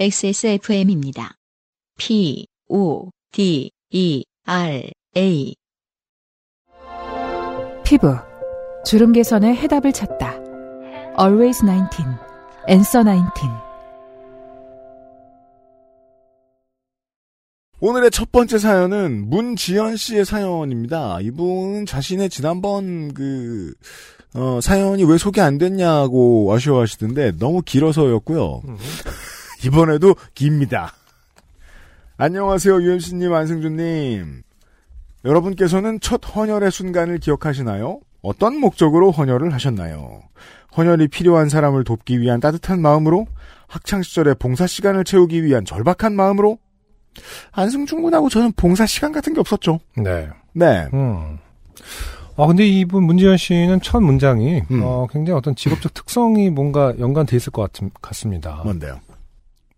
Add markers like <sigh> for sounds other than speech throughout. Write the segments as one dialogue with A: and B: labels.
A: XSFM입니다. P, O, D, E, R, A.
B: 피부. 주름 개선의 해답을 찾다. Always 19. Answer 19.
C: 오늘의 첫 번째 사연은 문지연 씨의 사연입니다. 이분은 자신의 지난번 그, 어, 사연이 왜 소개 안 됐냐고 아쉬워하시던데 너무 길어서였고요. 이번에도 깁니다. 안녕하세요, 유현씨님, 안승준님. 여러분께서는 첫 헌혈의 순간을 기억하시나요? 어떤 목적으로 헌혈을 하셨나요? 헌혈이 필요한 사람을 돕기 위한 따뜻한 마음으로? 학창시절에 봉사 시간을 채우기 위한 절박한 마음으로? 안승준 군하고 저는 봉사 시간 같은 게 없었죠.
D: 네.
C: 네.
D: 음. 아, 근데 이분 문지현 씨는 첫 문장이,
C: 음.
D: 어, 굉장히 어떤 직업적 특성이 뭔가 연관돼 있을 것 같, 같습니다.
C: 뭔데요?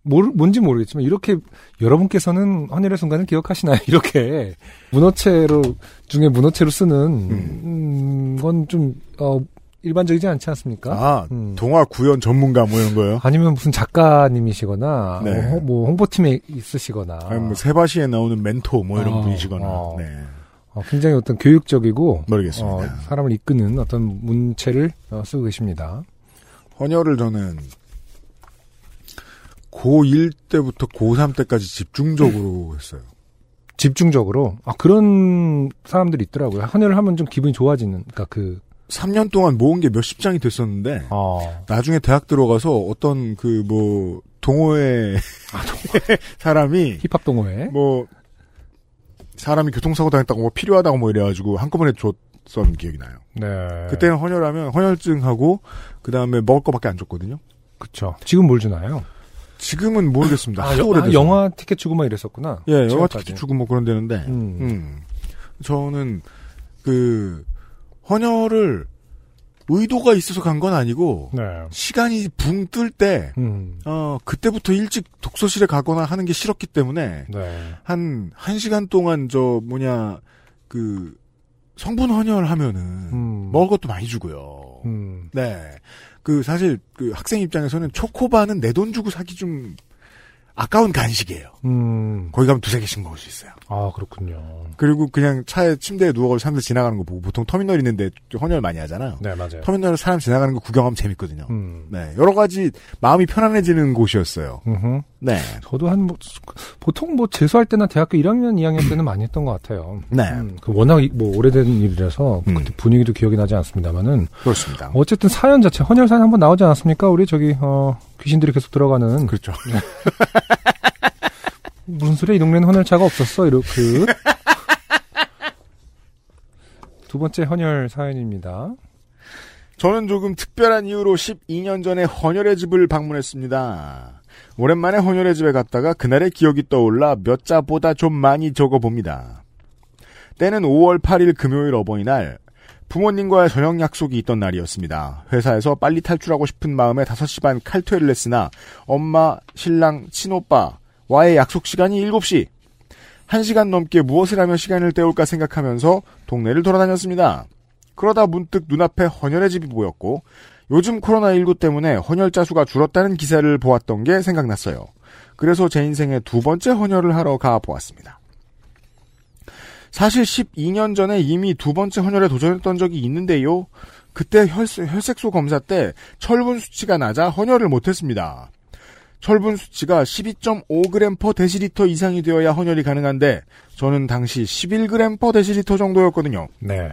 D: 모르, 뭔지 모르겠지만, 이렇게 여러분께서는 헌혈의 순간을 기억하시나요? <laughs> 이렇게 문어체로, 중에 문어체로 쓰는, 음, 건 좀, 어, 일반적이지 않지 않습니까?
C: 아,
D: 음.
C: 동화 구연 전문가 뭐 이런 거요?
D: 아니면 무슨 작가님이시거나,
C: 네.
D: 어, 뭐 홍보팀에 있으시거나,
C: 아니 뭐 세바시에 나오는 멘토 뭐 이런
D: 어,
C: 분이시거나.
D: 어.
C: 네.
D: 어, 굉장히 어떤 교육적이고,
C: 모르겠습니다.
D: 어, 사람을 이끄는 어떤 문체를 어, 쓰고 계십니다.
C: 헌혈을 저는 고1 때부터 고3 때까지 집중적으로 했어요.
D: 집중적으로 아 그런 사람들이 있더라고요. 헌혈을 하면 좀 기분이 좋아지는 그러니까 그
C: 3년 동안 모은 게 몇십 장이 됐었는데
D: 어,
C: 나중에 대학 들어가서 어떤 그뭐 동호회 <laughs> 사람이
D: 힙합 동호회
C: 뭐 사람이 교통사고 당했다고 뭐 필요하다고 뭐 이래가지고 한꺼번에 줬던 기억이 나요.
D: 네
C: 그때는 헌혈하면 헌혈증하고 그 다음에 먹을 거밖에 안 줬거든요.
D: 그쵸 지금 뭘 주나요?
C: 지금은 모르겠습니다.
D: 아, 여-. 아, 영화 티켓 주고 막 이랬었구나.
C: 예, 영화. 티켓 주고 뭐 그런 데는데.
D: 음.
C: 음. 저는 그 헌혈을 의도가 있어서 간 건 아니고
D: 네.
C: 시간이 붕 뜰때
D: 음.
C: 어, 그때부터 일찍 독서실에 가거나 하는 게 싫었기 때문에
D: 네.
C: 한, 한 시간 동안 저 뭐냐 그 성분 헌혈 하면은
D: 음.
C: 먹을 것도 많이 주고요.
D: 음.
C: 네. 그 사실 그 학생 입장에서는 초코바는 내 돈 주고 사기 좀 아까운 간식이에요.
D: 음.
C: 거기 가면 두세 개씩 먹을 수 있어요.
D: 아 그렇군요.
C: 그리고 그냥 차에 침대에 누워가지고 사람들 지나가는 거 보고 보통 터미널 있는데 헌혈 많이 하잖아요.
D: 네 맞아요.
C: 터미널 사람 지나가는 거 구경하면 재밌거든요.
D: 음.
C: 네, 여러 가지 마음이 편안해지는 곳이었어요.
D: 음흠.
C: 네,
D: 저도 한 뭐, 보통 뭐 재수할 때나 대학교 1학년, 2학년 때는 많이 했던 것 같아요.
C: 네,
D: 음, 그 워낙 이- 뭐 오래된 일이라서
C: 음.
D: 그때 분위기도 기억이 나지 않습니다만은
C: 그렇습니다.
D: 어쨌든 사연 자체 헌혈 사연 한번 나오지 않았습니까? 우리 저기 어 귀신들이 계속 들어가는
C: 그렇죠.
D: 무슨 소리야 이 동네는 헌혈차가 없었어 이렇게 두 번째 헌혈 사연입니다.
C: 저는 조금 특별한 이유로 12년 전에 헌혈의 집을 방문했습니다. 오랜만에 헌혈의 집에 갔다가 그날의 기억이 떠올라 몇 자보다 좀 많이 적어봅니다. 때는 5월 8일 금요일 어버이날 부모님과의 저녁 약속이 있던 날이었습니다. 회사에서 빨리 탈출하고 싶은 마음에 5시 반 칼퇴를 했으나 엄마, 신랑, 친오빠와의 약속 시간이 7시. 1시간 넘게 무엇을 하며 시간을 때울까 생각하면서 동네를 돌아다녔습니다. 그러다 문득 눈앞에 헌혈의 집이 보였고 요즘 코로나19 때문에 헌혈자 수가 줄었다는 기사를 보았던 게 생각났어요. 그래서 제 인생의 두 번째 헌혈을 하러 가 보았습니다. 사실 12년 전에 이미 두 번째 헌혈에 도전했던 적이 있는데요. 그때 혈색, 혈색소 검사 때 철분 수치가 낮아 헌혈을 못했습니다. 철분 수치가 12.5g per 데시리터 이상이 되어야 헌혈이 가능한데 저는 당시 11g per 데시리터 정도였거든요.
D: 네.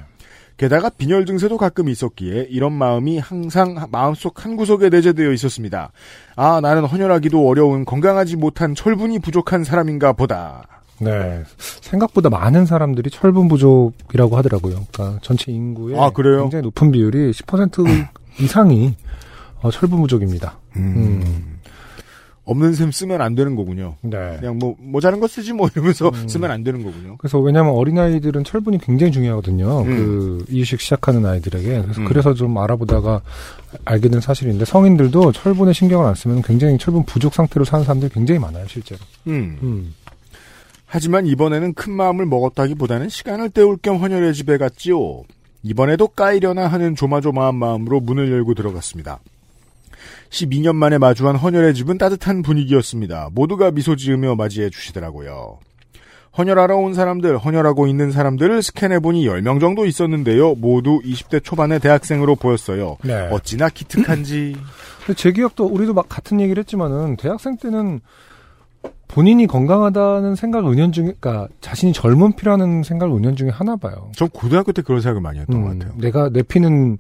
C: 게다가 빈혈 증세도 가끔 있었기에 이런 마음이 항상 마음속 한구석에 내재되어 있었습니다. 아, 나는 헌혈하기도 어려운 건강하지 못한 철분이 부족한 사람인가 보다.
D: 네. 생각보다 많은 사람들이 철분 부족이라고 하더라고요. 그러니까 전체 인구의
C: 아?
D: 굉장히 높은 비율이 10% 이상이 어, 철분 부족입니다. 음.
C: 없는 셈 쓰면 안 되는 거군요.
D: 네.
C: 그냥 뭐 모자란 거 쓰지 뭐 이러면서
D: 음.
C: 쓰면 안 되는 거군요.
D: 그래서 왜냐하면 어린 아이들은 철분이 굉장히 중요하거든요.
C: 음.
D: 그 이유식 시작하는 아이들에게. 그래서,
C: 음.
D: 그래서 좀 알아보다가 알게 된 사실인데 성인들도 철분에 신경을 안 쓰면 굉장히 철분 부족 상태로 사는 사람들이 굉장히 많아요, 실제로.
C: 음.
D: 음.
C: 하지만 이번에는 큰 마음을 먹었다기보다는 시간을 때울 겸 헌혈의 집에 갔지요. 이번에도 까이려나 하는 조마조마한 마음으로 문을 열고 들어갔습니다. 12년 만에 마주한 헌혈의 집은 따뜻한 분위기였습니다. 모두가 미소 지으며 맞이해 주시더라고요. 헌혈하러 온 사람들, 헌혈하고 있는 사람들을 스캔해보니 10명 정도 있었는데요. 모두 20대 초반의 대학생으로 보였어요.
D: 네.
C: 어찌나 기특한지.
D: 제 기억도 우리도 막 같은 얘기를 했지만은 대학생 때는 본인이 건강하다는 생각을 은연중에, 그러니까 자신이 젊은 피라는 생각을 은연중에 하나 봐요.
C: 전 고등학교 때 그런 생각을 많이 했던 것
D: 음,
C: 같아요.
D: 내가 내 피는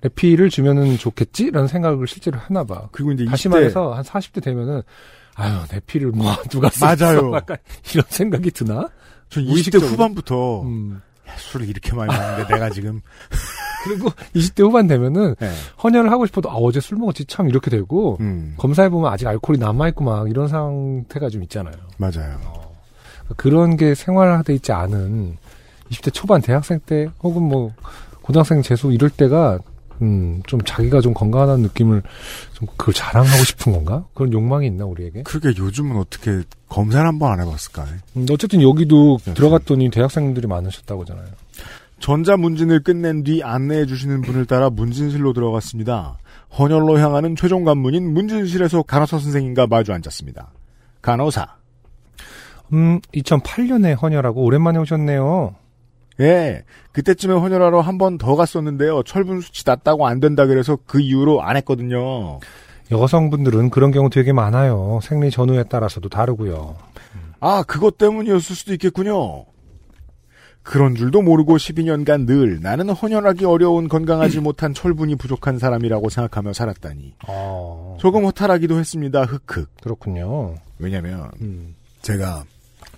D: 내 피를 주면은 좋겠지라는 생각을 실제로 하나 봐.
C: 그리고 이제
D: 다시
C: 20대
D: 말해서 한 40대 되면은 아유 내 피를 뭐 <laughs> 누가
C: 맞아요.
D: 약간 이런 생각이 드나?
C: 전 20대
D: 무의식적으로.
C: 후반부터
D: 음.
C: 야, 술을 이렇게 많이 먹는데 내가 지금
D: 그리고 20대 후반 되면은
C: 네.
D: 헌혈을 하고 싶어도 아 어제 술 먹었지 참 이렇게 되고
C: 음,
D: 검사해 보면 아직 알코올이 남아 있고 막 이런 상태가 좀 있잖아요.
C: 맞아요.
D: 그런 게 생활화돼 있지 않은 20대 초반 대학생 때 혹은 뭐 고등학생 재수 이럴 때가 음, 좀 자기가 좀 건강하다는 느낌을 좀 그걸 자랑하고 싶은 건가? 그런 욕망이 있나 우리에게?
C: 그러게 요즘은 어떻게 검사를 한번 안 해봤을까?
D: 음, 어쨌든 여기도
C: 네,
D: 들어갔더니 대학생들이 많으셨다고잖아요.
C: 전자 문진을 끝낸 뒤 안내해 주시는 분을 따라 문진실로 들어갔습니다. 헌혈로 향하는 최종 관문인 문진실에서 간호사 선생님과 마주 앉았습니다. 간호사.
D: 음, 2008년에 헌혈하고 오랜만에 오셨네요.
C: 예, 그때쯤에 헌혈하러 한 번 더 갔었는데요. 철분 수치 낮다고 안 된다 그래서 그 이후로 안 했거든요.
D: 여성분들은 그런 경우 되게 많아요. 생리 전후에 따라서도 다르고요.
C: 아, 그것 때문이었을 수도 있겠군요. 그런 줄도 모르고 12년간 늘 나는 헌혈하기 어려운 건강하지 <clears throat> 못한 철분이 부족한 사람이라고 생각하며 살았다니.
D: 아,
C: 조금 허탈하기도 했습니다. 흑흑.
D: 그렇군요.
C: 왜냐면
D: 음,
C: 제가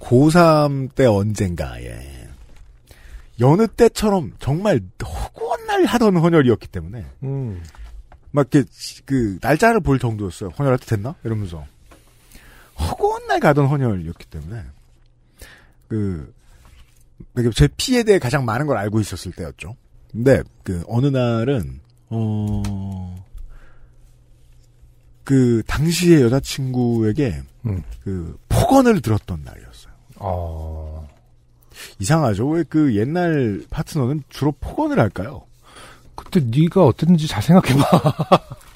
C: 고3 때 언젠가에 여느 때처럼 정말 허구한 날 하던 헌혈이었기 때문에
D: 음,
C: 막 이렇게 그 날짜를 볼 정도였어요. 헌혈할 때 됐나? 이러면서 허구한 날 가던 헌혈이었기 때문에 그 제 피에 대해 가장 많은 걸 알고 있었을 때였죠. 근데 그 어느 날은 어. 그 당시의 여자친구에게
D: 음.
C: 그 폭언을 들었던 날이었어요.
D: 어,
C: 이상하죠? 왜 그 옛날 파트너는 주로 폭언을 할까요?
D: 그때 네가 어땠는지 잘 생각해봐.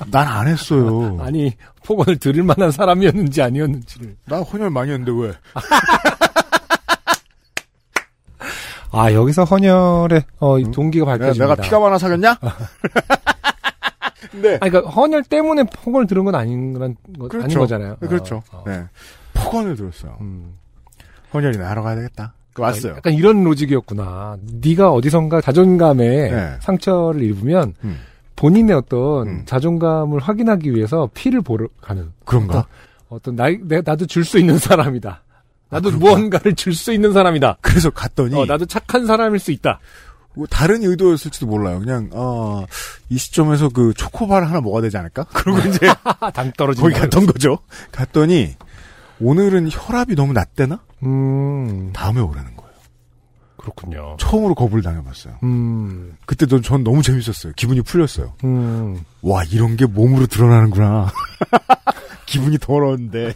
D: <laughs>
C: 난 안 했어요.
D: 아니 폭언을 들을 만한 사람이었는지 아니었는지를.
C: 나 헌혈 많이 했는데 왜? <laughs>
D: 아 여기서 헌혈의 어, 이 동기가 밝혀집니다.
C: 내가 피가 많아 사겼냐? <laughs> 네.
D: 아니, 그러니까 헌혈 때문에 폭언을 들은 건 아닌 건 거-
C: 그렇죠.
D: 아닌 거잖아요.
C: 그렇죠.
D: 어, 어.
C: 네. 폭언을 들었어요.
D: 음.
C: 헌혈이나 하러 가야 되겠다. 그 왔어요.
D: 약간 이런 로직이었구나. 네가 어디선가 자존감에
C: 네.
D: 상처를 입으면
C: 음.
D: 본인의 어떤
C: 음.
D: 자존감을 확인하기 위해서 피를 보러 가는
C: 그런가?
D: 어떤 나, 내, 나도 줄 수 있는 사람이다. 나도
C: 아?
D: 무언가를 줄 수 있는 사람이다.
C: 그래서 갔더니
D: 어, 나도 착한 사람일 수 있다.
C: 뭐 다른 의도였을지도 몰라요. 그냥 어, 이 시점에서 그 초코바를 하나 먹어야 되지 않을까? <laughs> 그리고 이제 <laughs>
D: 당 떨어진
C: 거기 갔던 거죠. 갔더니 오늘은 혈압이 너무 낮대나?
D: 음,
C: 다음에 오라는 거예요.
D: 그렇군요.
C: 처음으로 겁을 당해봤어요.
D: 음,
C: 그때도 전 너무 재밌었어요. 기분이 풀렸어요.
D: 음.
C: 와 이런 게 몸으로 드러나는구나. <laughs> 기분이 더러운데.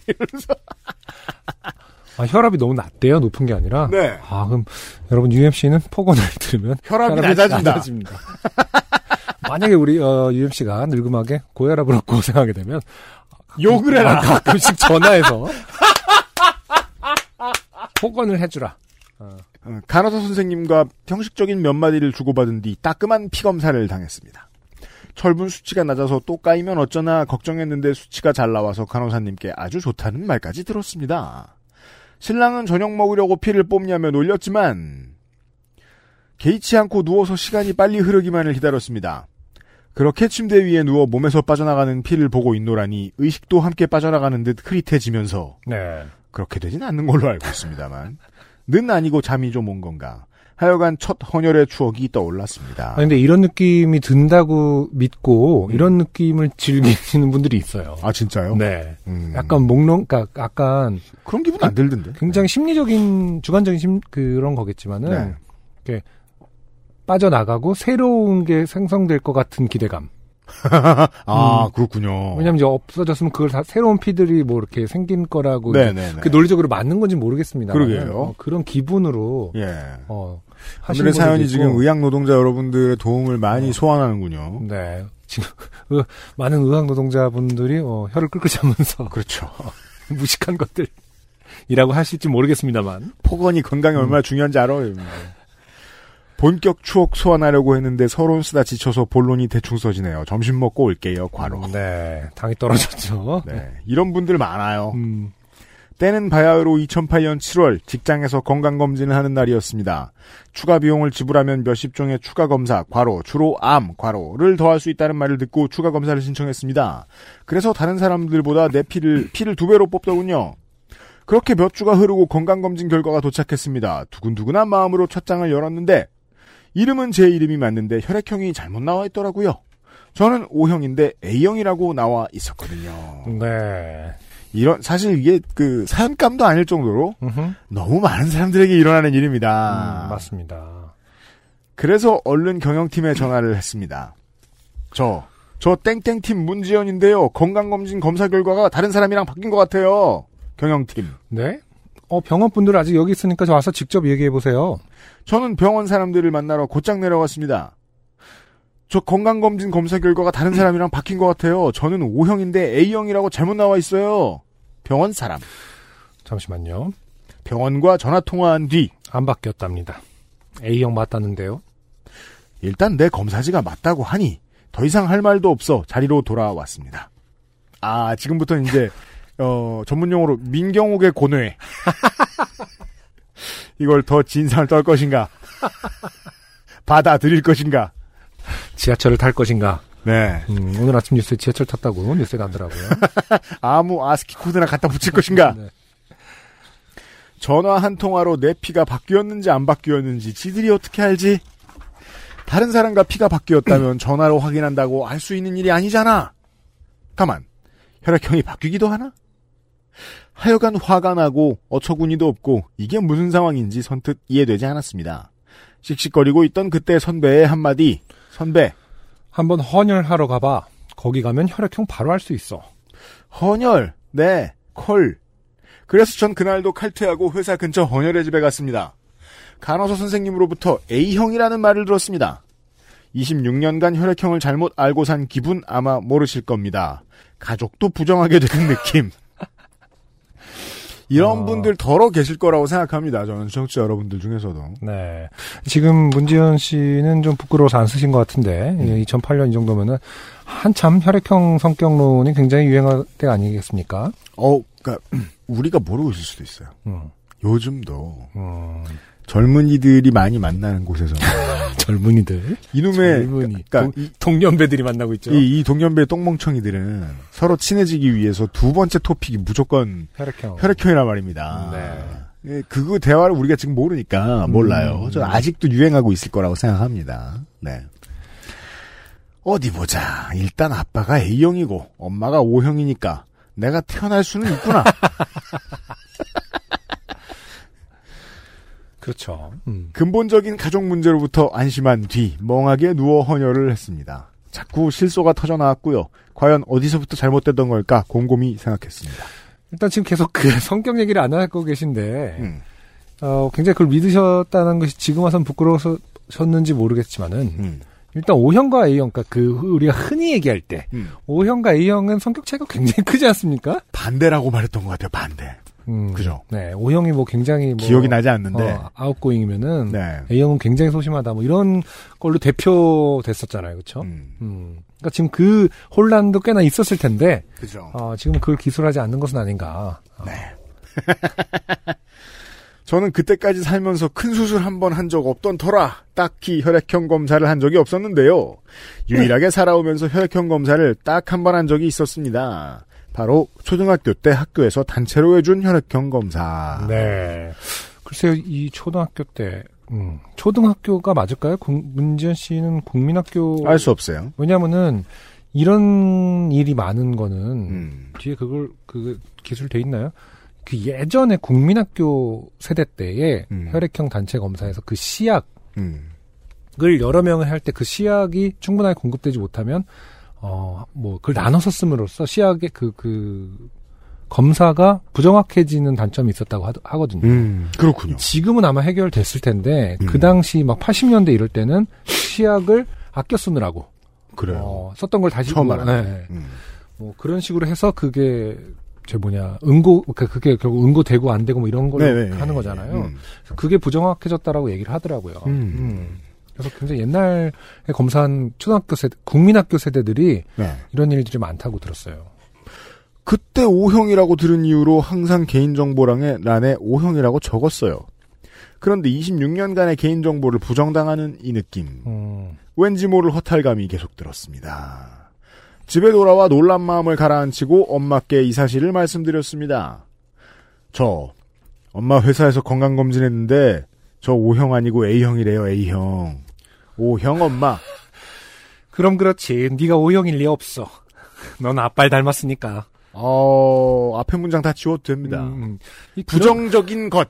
D: 아, 혈압이 너무 낮대요? 높은 게 아니라?
C: 네.
D: 아, 그럼 여러분 UMC는 폭언을 <laughs> 들으면
C: 혈압이 낮아진다.
D: 낮아집니다. <laughs> 만약에 우리 어, UMC가 늙음하게 고혈압을 얻고 <laughs> 고생하게 되면
C: 욕을 해라.
D: 아, 가끔씩 전화해서 폭언을 해주라.
C: 어, 간호사 선생님과 형식적인 몇 마디를 주고받은 뒤 따끔한 피 검사를 당했습니다. 철분 수치가 낮아서 또 까이면 어쩌나 걱정했는데 수치가 잘 나와서 간호사님께 아주 좋다는 말까지 들었습니다. 신랑은 저녁 먹으려고 피를 뽑냐며 놀렸지만 개의치 않고 누워서 시간이 빨리 흐르기만을 기다렸습니다. 그렇게 침대 위에 누워 몸에서 빠져나가는 피를 보고 있노라니 의식도 함께 빠져나가는 듯 흐릿해지면서
D: 네.
C: 그렇게 되진 않는 걸로 알고 있습니다만 는 아니고 잠이 좀 온 건가 하여간 첫 헌혈의 추억이 떠올랐습니다.
D: 아 근데 이런 느낌이 든다고 믿고 이런 느낌을 즐기시는 분들이 있어요.
C: 아 진짜요?
D: 네.
C: 음.
D: 약간 몽롱, 그러니까 약간
C: 그런 기분 안 들던데.
D: 굉장히 심리적인 주관적인 심, 그런 거겠지만은
C: 네.
D: 빠져나가고 새로운 게 생성될 것 같은 기대감. <laughs>
C: 아
D: 음.
C: 그렇군요.
D: 왜냐면 이제 없어졌으면 그걸 다 새로운 피들이 뭐 이렇게 생긴 거라고 이제
C: 네네네.
D: 그 논리적으로 맞는 건지 모르겠습니다.
C: 그러게요.
D: 그런 기분으로
C: 예.
D: 어 하시는
C: 오늘의 사연이
D: 분들도
C: 지금
D: 있고.
C: 의학 노동자 여러분들의 도움을 많이 소환하는군요.
D: 네. 지금 <laughs> 의- 많은 의학 노동자분들이 어, 혀를 끌끌 잡으면서
C: 그렇죠. <laughs>
D: 무식한 것들이라고 하실지 모르겠습니다만.
C: 폭언이 건강에
D: 음.
C: 얼마나 중요한지 알아요. 본격 추억 소환하려고 했는데 서론 쓰다 지쳐서 본론이 대충 써지네요. 점심 먹고 올게요. 과로.
D: 네, 당이 떨어졌죠. <laughs>
C: 네. 이런 분들 많아요.
D: 음,
C: 때는 바야흐로 2008년 7월 직장에서 건강검진을 하는 날이었습니다. 추가 비용을 지불하면 몇십 종의 추가 검사, 과로, 주로 암, 과로를 더할 수 있다는 말을 듣고 추가 검사를 신청했습니다. 그래서 다른 사람들보다 내 피를, 피를 두 배로 뽑더군요. 그렇게 몇 주가 흐르고 건강검진 결과가 도착했습니다. 두근두근한 마음으로 첫 장을 열었는데, 이름은 제 이름이 맞는데 혈액형이 잘못 나와 있더라고요. 저는 O형인데 A형이라고 나와 있었거든요.
D: 네.
C: 이런 사실 이게 그 사연감도 아닐 정도로
D: 음흠.
C: 너무 많은 사람들에게 일어나는 일입니다.
D: 음, 맞습니다.
C: 그래서 얼른 경영팀에 전화를 했습니다. 저, 저 땡땡팀 문지연인데요. 건강검진 검사 결과가 다른 사람이랑 바뀐 것 같아요. 경영팀.
D: 네? 어, 병원 분들 아직 여기 있으니까 저 와서 직접 얘기해 보세요.
C: 저는 병원 사람들을 만나러 곧장 내려갔습니다. 저 건강검진 검사 결과가 다른 사람이랑 바뀐 것 같아요. 저는 O형인데 A형이라고 잘못 나와 있어요. 병원 사람.
D: 잠시만요.
C: 병원과 전화 통화한 뒤
D: 안 바뀌었답니다. A형 맞다는데요.
C: 일단 내 검사지가 맞다고 하니 더 이상 할 말도 없어 자리로 돌아왔습니다. 아 지금부터 이제 <laughs> 어, 전문용어로 민경욱의 고뇌 <laughs> 이걸 더 진상을 떨 것인가 받아들일 것인가
D: 지하철을 탈 것인가.
C: 네
D: 음, 오늘 아침 뉴스에 지하철 탔다고 뉴스에 나더라고요. <laughs>
C: 아무 아스키 코드나 갖다 붙일 것인가
D: 네.
C: 전화 한 통화로 내 피가 바뀌었는지 안 바뀌었는지 지들이 어떻게 알지 다른 사람과 피가 바뀌었다면 전화로 확인한다고 알 수 있는 일이 아니잖아 가만 혈액형이 바뀌기도 하나? 하여간 화가 나고 어처구니도 없고 이게 무슨 상황인지 선뜻 이해되지 않았습니다. 씩씩거리고 있던 그때 선배의 한마디. 선배,
D: 한번 헌혈하러 가봐. 거기 가면 혈액형 바로 알수 있어.
C: 헌혈, 네, 콜. 그래서 전 그날도 칼퇴하고 회사 근처 헌혈의 집에 갔습니다. 간호사 선생님으로부터 A형이라는 말을 들었습니다. 26년간 혈액형을 잘못 알고 산 기분 아마 모르실 겁니다. 가족도 부정하게 되는 느낌. 이런
D: 어.
C: 분들 더러 계실 거라고 생각합니다. 저는 청취자 여러분들 중에서도.
D: 네. 지금 문지연 씨는 좀 부끄러워서 안 쓰신 것 같은데, 예, 2008년 이 정도면은 한참 혈액형 성격론이 굉장히 유행할 때 아니겠습니까?
C: 어, 그니까, <clears throat> 우리가 모르고 있을 수도 있어요.
D: 음,
C: 요즘도
D: 음,
C: 젊은이들이 많이 만나는 곳에서 <laughs>
D: 젊은이들.
C: 이놈의
D: 젊은이.
C: 그러니까
D: 동,
C: 이-
D: 동년배들이 만나고 있죠.
C: 이, 이 동년배 똥멍청이들은 서로 친해지기 위해서 두 번째 토픽이 무조건
D: 혈액형.
C: 혈액형이란 말입니다.
D: 네.
C: 예, 그거 대화를 우리가 지금 모르니까 몰라요.
D: 음.
C: 저 아직도 유행하고 있을 거라고 생각합니다. 네. 어디 보자. 일단 아빠가 A형이고 엄마가 O형이니까 내가 태어날 수는 있구나. <laughs>
D: 그렇죠. 음.
C: 근본적인 가족 문제로부터 안심한 뒤 멍하게 누워 헌혈을 했습니다. 자꾸 실소가 터져 나왔고요. 과연 어디서부터 잘못됐던 걸까 곰곰이 생각했습니다.
D: 일단 지금 계속 그 <laughs> 성격 얘기를 안 하고 계신데,
C: 음,
D: 어, 굉장히 그걸 믿으셨다는 것이 지금 와서는 부끄러우셨는지 모르겠지만은,
C: 음,
D: 일단 O형과 A형, 그러니까 그 우리가 흔히 얘기할 때,
C: 음.
D: O형과 A형은 성격 차이가 굉장히 크지 않습니까?
C: 반대라고 말했던 것 같아요. 반대.
D: 음,
C: 그죠.
D: 네, O형이 뭐 굉장히 뭐
C: 기억이 나지 않는데.
D: 어, 아웃고잉이면은
C: 네.
D: A형은 굉장히 소심하다 뭐 이런 걸로 대표됐었잖아요, 그렇죠? 음.
C: 음,
D: 그러니까 지금 그 혼란도 꽤나 있었을 텐데
C: 그죠.
D: 어, 지금 그걸 기술하지 않는 것은 아닌가. 어,
C: 네. <laughs> 저는 그때까지 살면서 큰 수술 한 번 한 적 없던 터라 딱히 혈액형 검사를 한 적이 없었는데요. 유일하게 <laughs> 살아오면서 혈액형 검사를 딱 한 번 한 적이 있었습니다. 바로 초등학교 때 학교에서 단체로 해준 혈액형 검사.
D: 네. 글쎄요, 이 초등학교 때, 음, 초등학교가 맞을까요? 국- 문지연 씨는 국민학교.
C: 알 수 없어요.
D: 왜냐면은, 이런 일이 많은 거는,
C: 음.
D: 뒤에 그걸, 그, 기술 돼 있나요? 그 예전에 국민학교 세대 때에
C: 음.
D: 혈액형 단체 검사에서 그 시약을
C: 음.
D: 여러 명을 할 때 그 시약이 충분하게 공급되지 못하면, 어, 뭐, 그걸 나눠서 씀으로써 시약의 그, 그, 검사가 부정확해지는 단점이 있었다고 하, 하거든요.
C: 음. 그렇군요.
D: 지금은 아마 해결됐을 텐데
C: 음.
D: 그 당시 막 80년대 이럴 때는 시약을 아껴 쓰느라고
C: 그래요.
D: 어, 썼던 걸 다시
C: 처음
D: 뭐,
C: 알았네.
D: 네.
C: 음.
D: 뭐 그런 식으로 해서 그게 저 뭐냐 응고 그- 그게 결국 응고 되고 안 되고 뭐 이런 걸
C: 네네.
D: 하는 거잖아요.
C: 음.
D: 그게 부정확해졌다라고 얘기를 하더라고요.
C: 음.
D: 음. 그래서 굉장히 옛날에 검사한 초등학교 세대, 국민학교 세대들이
C: 네.
D: 이런 일들이 많다고 들었어요.
C: 그때 O형이라고 들은 이유로 항상 개인정보란에 란에 O형이라고 적었어요. 그런데 26년간의 개인정보를 부정당하는 이 느낌.
D: 음.
C: 왠지 모를 허탈감이 계속 들었습니다. 집에 돌아와 놀란 마음을 가라앉히고 엄마께 이 사실을 말씀드렸습니다. 저 엄마 회사에서 건강검진했는데 저 O형 아니고 A형이래요 A형. O형 엄마.
D: 그럼 그렇지. 네가 O형일 리 없어. 넌 아빠를 닮았으니까.
C: 어 앞에 문장 다 지워도 됩니다.
D: 음, 음.
C: 부정적인 것.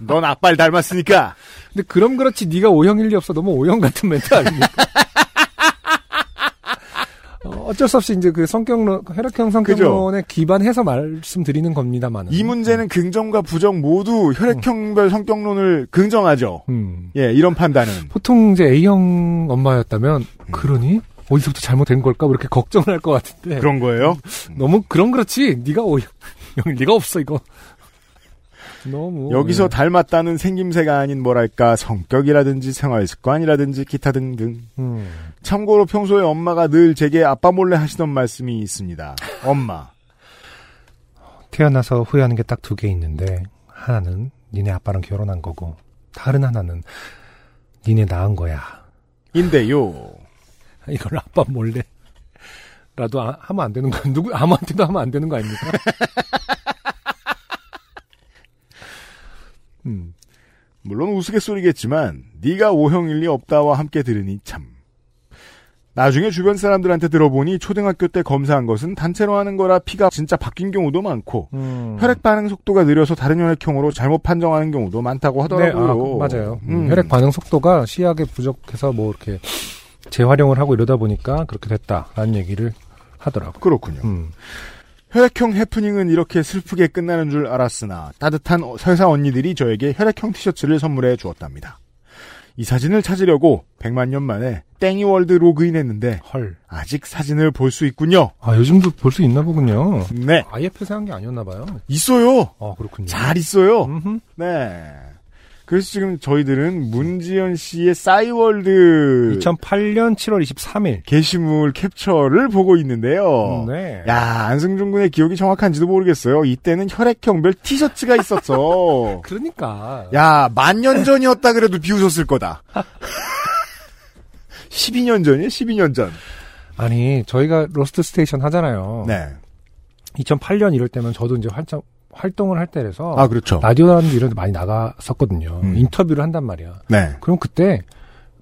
C: 넌 아빠를 닮았으니까.
D: 근데 그럼 그렇지 네가 O형일 리 없어. 너무 O형 같은 멘트 아닙니까? <laughs> 어, 어쩔 수 없이 이제 그 성격론, 혈액형 성격론에 기반해서 말씀드리는 겁니다만.
C: 이 문제는 긍정과 부정 모두 혈액형별 성격론을 긍정하죠.
D: 음.
C: 예, 이런 판단은.
D: 보통 이제 A형 엄마였다면, 그러니? 어디서부터 잘못된 걸까? 뭐 이렇게 걱정을 할 것 같은데.
C: 그런 거예요.
D: 너무, 그럼 그렇지. 네가 O형, <laughs> 리가 없어, 이거. 너무.
C: 여기서
D: 예.
C: 닮았다는 생김새가 아닌 뭐랄까 성격이라든지 생활 습관이라든지 기타 등등.
D: 음.
C: 참고로 평소에 엄마가 늘 제게 아빠 몰래 하시던 말씀이 있습니다. 엄마.
D: 태어나서 후회하는 게 딱 두 개 있는데, 하나는 니네 아빠랑 결혼한 거고, 다른 하나는 니네 낳은 거야.
C: 인데요. <laughs>
D: 이걸 아빠 몰래. 라도 아- 하면 안 되는 거, 누구, 아무한테도 하면 안 되는 거 아닙니까? <laughs> 음.
C: 물론 우스갯소리겠지만 네가 오형일 리 없다와 함께 들으니 참. 나중에 주변 사람들한테 들어보니 초등학교 때 검사한 것은 단체로 하는 거라 피가 진짜 바뀐 경우도 많고
D: 음.
C: 혈액 반응 속도가 느려서 다른 혈액형으로 잘못 판정하는 경우도 많다고
D: 네,
C: 하더라고요.
D: 아, 맞아요. 음,
C: 음.
D: 혈액 반응 속도가 시약에 부족해서 뭐 이렇게 재활용을 하고 이러다 보니까 그렇게 됐다라는 얘기를 하더라고요.
C: 그렇군요.
D: 음.
C: 혈액형 해프닝은 이렇게 슬프게 끝나는 줄 알았으나 따뜻한 회사 언니들이 저에게 혈액형 티셔츠를 선물해 주었답니다. 이 사진을 찾으려고 100만 년 만에 땡이월드 로그인했는데
D: 헐.
C: 아직 사진을 볼 수 있군요.
D: 아, 요즘도 볼 수 있나 보군요.
C: 네,
D: 아예 폐쇄한 게 아니었나 봐요.
C: 있어요.
D: 아, 그렇군요.
C: 잘 있어요.
D: 음흠.
C: 네. 그래서 지금 저희들은 문지연 씨의 싸이월드
D: 2008년 7월 23일.
C: 게시물 캡처를 보고 있는데요.
D: 네.
C: 야, 안승준 군의 기억이 정확한지도 모르겠어요. 이때는 혈액형별 티셔츠가 있었어. <laughs>
D: 그러니까.
C: 야, 만년 전이었다 그래도 비웃었을 거다. <laughs> 12년 전이에요? 12년 전.
D: 아니, 저희가 고스트 스테이션 하잖아요.
C: 네.
D: 2008년 이럴 때면 저도 이제 활짝 활동을 할 때라서
C: 아, 그렇죠.
D: 라디오라든지 이런 데 많이 나갔었거든요.
C: 음.
D: 인터뷰를 한단 말이야.
C: 네.
D: 그럼 그때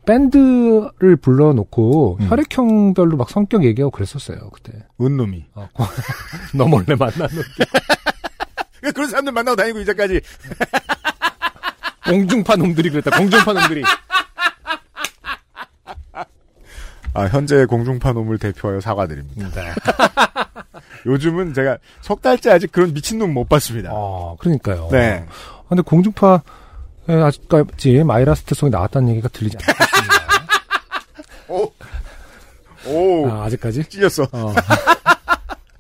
D: 밴드를 불러놓고
C: 음.
D: 혈액형별로 막 성격 얘기하고 그랬었어요. 그때.
C: 은놈이.
D: 어, <laughs> 너 몰래 만나는 <laughs>
C: 그런 사람들 만나고 다니고 이제까지. <laughs>
D: 공중파 놈들이 그랬다. 공중파 놈들이.
C: 아, 현재 공중파 놈을 대표하여 사과드립니다.
D: 네.
C: 요즘은 제가 석 달째 아직 그런 미친놈 못 봤습니다.
D: 아, 그러니까요.
C: 네.
D: 아, 근데 공중파 에 아직까지 마이라스트 속에 나왔다는 얘기가 들리지 않습니다. <laughs>
C: 오. 오.
D: 아, 아직까지?
C: 찔렸어.
D: 어.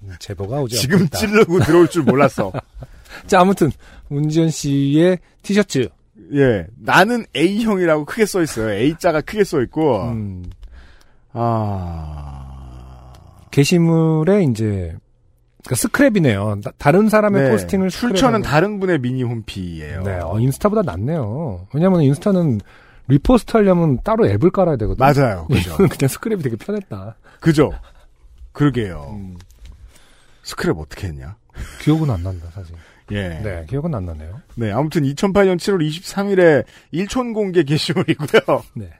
D: 음, 제보가 오지
C: 지금
D: 않겠다.
C: 찌르고 들어올 줄 몰랐어. <laughs>
D: 자, 아무튼 문지연 씨의 티셔츠.
C: 예. 나는 A형이라고 크게 써 있어요. A자가 크게 써 있고.
D: 음,
C: 아.
D: 게시물에 이제 그러니까 스크랩이네요. 나- 다른 사람의
C: 네.
D: 포스팅을
C: 출처는 다른 분의 미니 홈피예요.
D: 네, 어, 인스타보다 낫네요. 왜냐면 인스타는 repost 하려면 따로 앱을 깔아야 되거든요.
C: 맞아요. <laughs> 그죠.
D: 그냥 스크랩이 되게 편했다.
C: 그죠. 그러게요.
D: 음,
C: 스크랩 어떻게 했냐?
D: 기억은 안 난다, 사실.
C: 예.
D: 네, 기억은 안 나네요.
C: 네, 아무튼 2008년 7월 23일에 일촌 공개 게시물이고요. <laughs>
D: 네.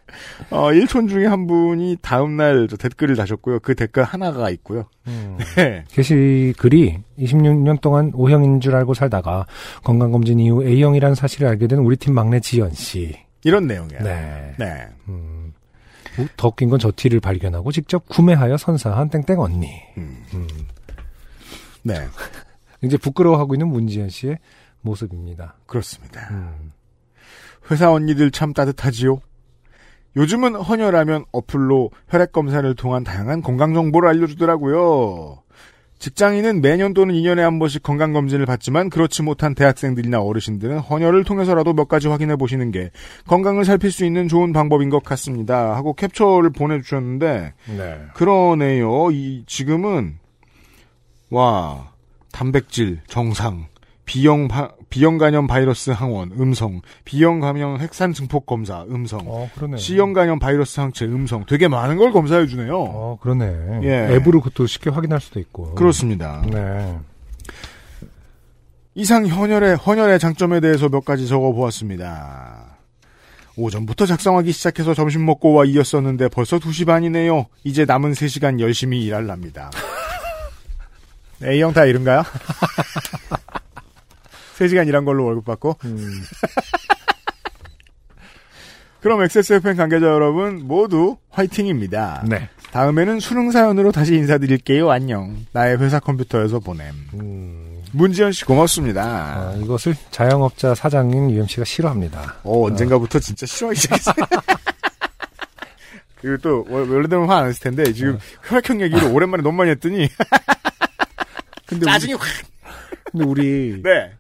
C: 어, 일촌 중에 한 분이 다음날 저 댓글을 다셨고요. 그 댓글 하나가 있고요.
D: 음. <laughs>
C: 네.
D: 게시 글이 26년 동안 O형인 줄 알고 살다가 건강검진 이후 A형이라는 사실을 알게 된 우리 팀 막내 지연 씨.
C: 이런 내용이에요.
D: 네.
C: 네.
D: 음, 더 웃긴 건 저 티를 발견하고 직접 구매하여 선사한 땡땡 언니.
C: 음,
D: 음,
C: 네.
D: 이제 부끄러워하고 있는 문지연 씨의 모습입니다.
C: 그렇습니다.
D: 음,
C: 회사 언니들 참 따뜻하지요? 요즘은 헌혈하면 어플로 혈액 검사를 통한 다양한 건강 정보를 알려주더라고요. 직장인은 매년 또는 2년에 한 번씩 건강검진을 받지만 그렇지 못한 대학생들이나 어르신들은 헌혈을 통해서라도 몇 가지 확인해 보시는 게 건강을 살필 수 있는 좋은 방법인 것 같습니다. 하고 캡처를 보내주셨는데,
D: 네.
C: 그러네요. 이, 지금은, 와, 단백질, 정상, B형, 바- B형 간염 바이러스 항원, 음성, B형 감염 핵산 증폭 검사, 음성,
D: 어, 그러네.
C: C형 간염 바이러스 항체, 음성, 되게 많은 걸 검사해 주네요.
D: 어, 그러네.
C: 예.
D: 앱으로 그것도 쉽게 확인할 수도 있고.
C: 그렇습니다.
D: 네.
C: 이상 헌혈의 헌혈의 장점에 대해서 몇 가지 적어 보았습니다. 오전부터 작성하기 시작해서 점심 먹고 와 이었었는데 벌써 2시 반이네요. 이제 남은 3시간 열심히 일할랍니다. A형 다 이른가요? <laughs> 3시간 일한 걸로 월급 받고?
D: 음, <laughs>
C: 그럼 XSFM 관계자 여러분 모두 화이팅입니다.
D: 네.
C: 다음에는 수능 사연으로 다시 인사드릴게요. 안녕. 나의 회사 컴퓨터에서 보냄.
D: 음,
C: 문지연 씨 고맙습니다.
D: 아, 이것을 자영업자 사장인 UMC가 싫어합니다.
C: 어, 언젠가부터 진짜 싫어하기 시작했어요. <laughs> 그리고 또, 원- 원래대로 화 안 했을 텐데, 지금 혈액형 얘기를 오랜만에 너무 많이 했더니,
D: 근데
C: 짜증이 확,
D: 근데 우리 <laughs>
C: 네.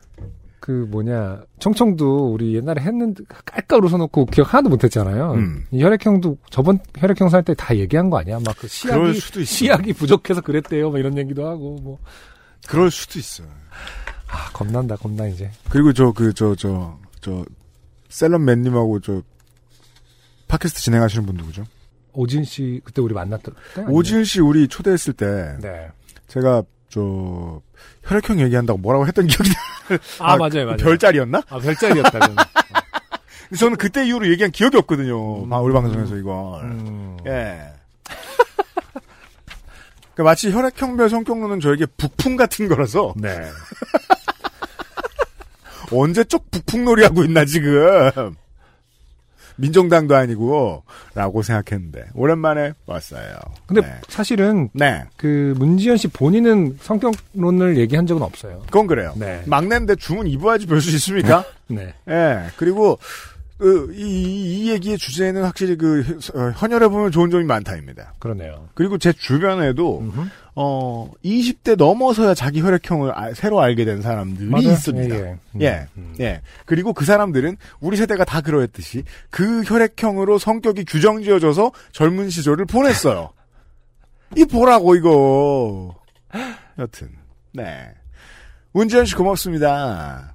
D: 그 뭐냐 청청도 우리 옛날에 했는데 깔깔 웃어놓고 기억 하나도 못했잖아요.
C: 음.
D: 이 혈액형도 저번 혈액형 살 때 다 얘기한 거 아니야? 막 그 시약이
C: 있어.
D: 시약이 부족해서 그랬대요. 막 이런 얘기도 하고 뭐.
C: 그럴 수도 있어요.
D: 아 겁난다 겁나 이제.
C: 그리고 저, 그, 저, 저, 저, 셀럽맨님하고 저, 팟캐스트 진행하시는 분 누구죠?
D: 오진 씨 그때 우리 만났던?
C: 오지은 씨 우리 초대했을 때,
D: 네.
C: 제가, 저, 혈액형 얘기한다고 뭐라고 했던 기억이 나요.
D: 아, 맞아요 맞아요.
C: 별자리였나?
D: 아 별자리였다.
C: 근데 저는 그때 이후로 얘기한 기억이 없거든요. 아, 우리 방송에서 이걸.
D: 음.
C: 예. 그러니까 마치 혈액형별 성격론은 저에게 북풍 같은 거라서
D: 네. <laughs>
C: 언제적 북풍놀이 하고 있나 지금 민정당도 아니고 라고 생각했는데 오랜만에 왔어요.
D: 근데
C: 네.
D: 사실은
C: 네,
D: 그 문지연 씨 본인은 성격론을 얘기한 적은 없어요.
C: 그건 그래요.
D: 네.
C: 막내인데 주문 입어야지 별수 있습니까? <laughs>
D: 네.
C: 예. 그리고 그, 이, 이, 이 얘기의 주제는 확실히 그 어, 헌혈해 보면 좋은 점이 많다입니다.
D: 그러네요.
C: 그리고 제 주변에도
D: 음흠.
C: 어 20대 넘어서야 자기 혈액형을 아- 새로 알게 된 사람들이
D: 맞아요.
C: 있습니다.
D: 예,
C: 예,
D: 예. 음.
C: 예. 그리고 그 사람들은 우리 세대가 다 그러했듯이 그 혈액형으로 성격이 규정지어져서 젊은 시절을 보냈어요. <laughs> 이 보라고 이거. 여튼 네. 문지현 씨 고맙습니다.